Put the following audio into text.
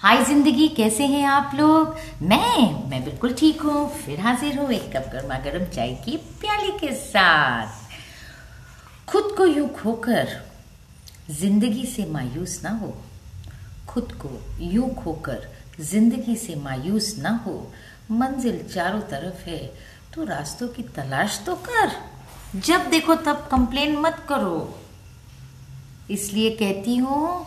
हाय ज़िंदगी, कैसे हैं आप लोग? मैं मैं बिल्कुल ठीक हूँ। फिर हाजिर हूँ एक कप गर्मा गर्म चाय की प्याली के साथ। खुद को यूँ खोकर, ज़िंदगी से मायूस ना हो। खुद को यूँ खोकर, ज़िंदगी से मायूस ना हो। मंजिल चारों तरफ़ है तो रास्तों की तलाश तो कर। जब देखो तब कंप्लेन मत करो। इसलिए कहती हूँ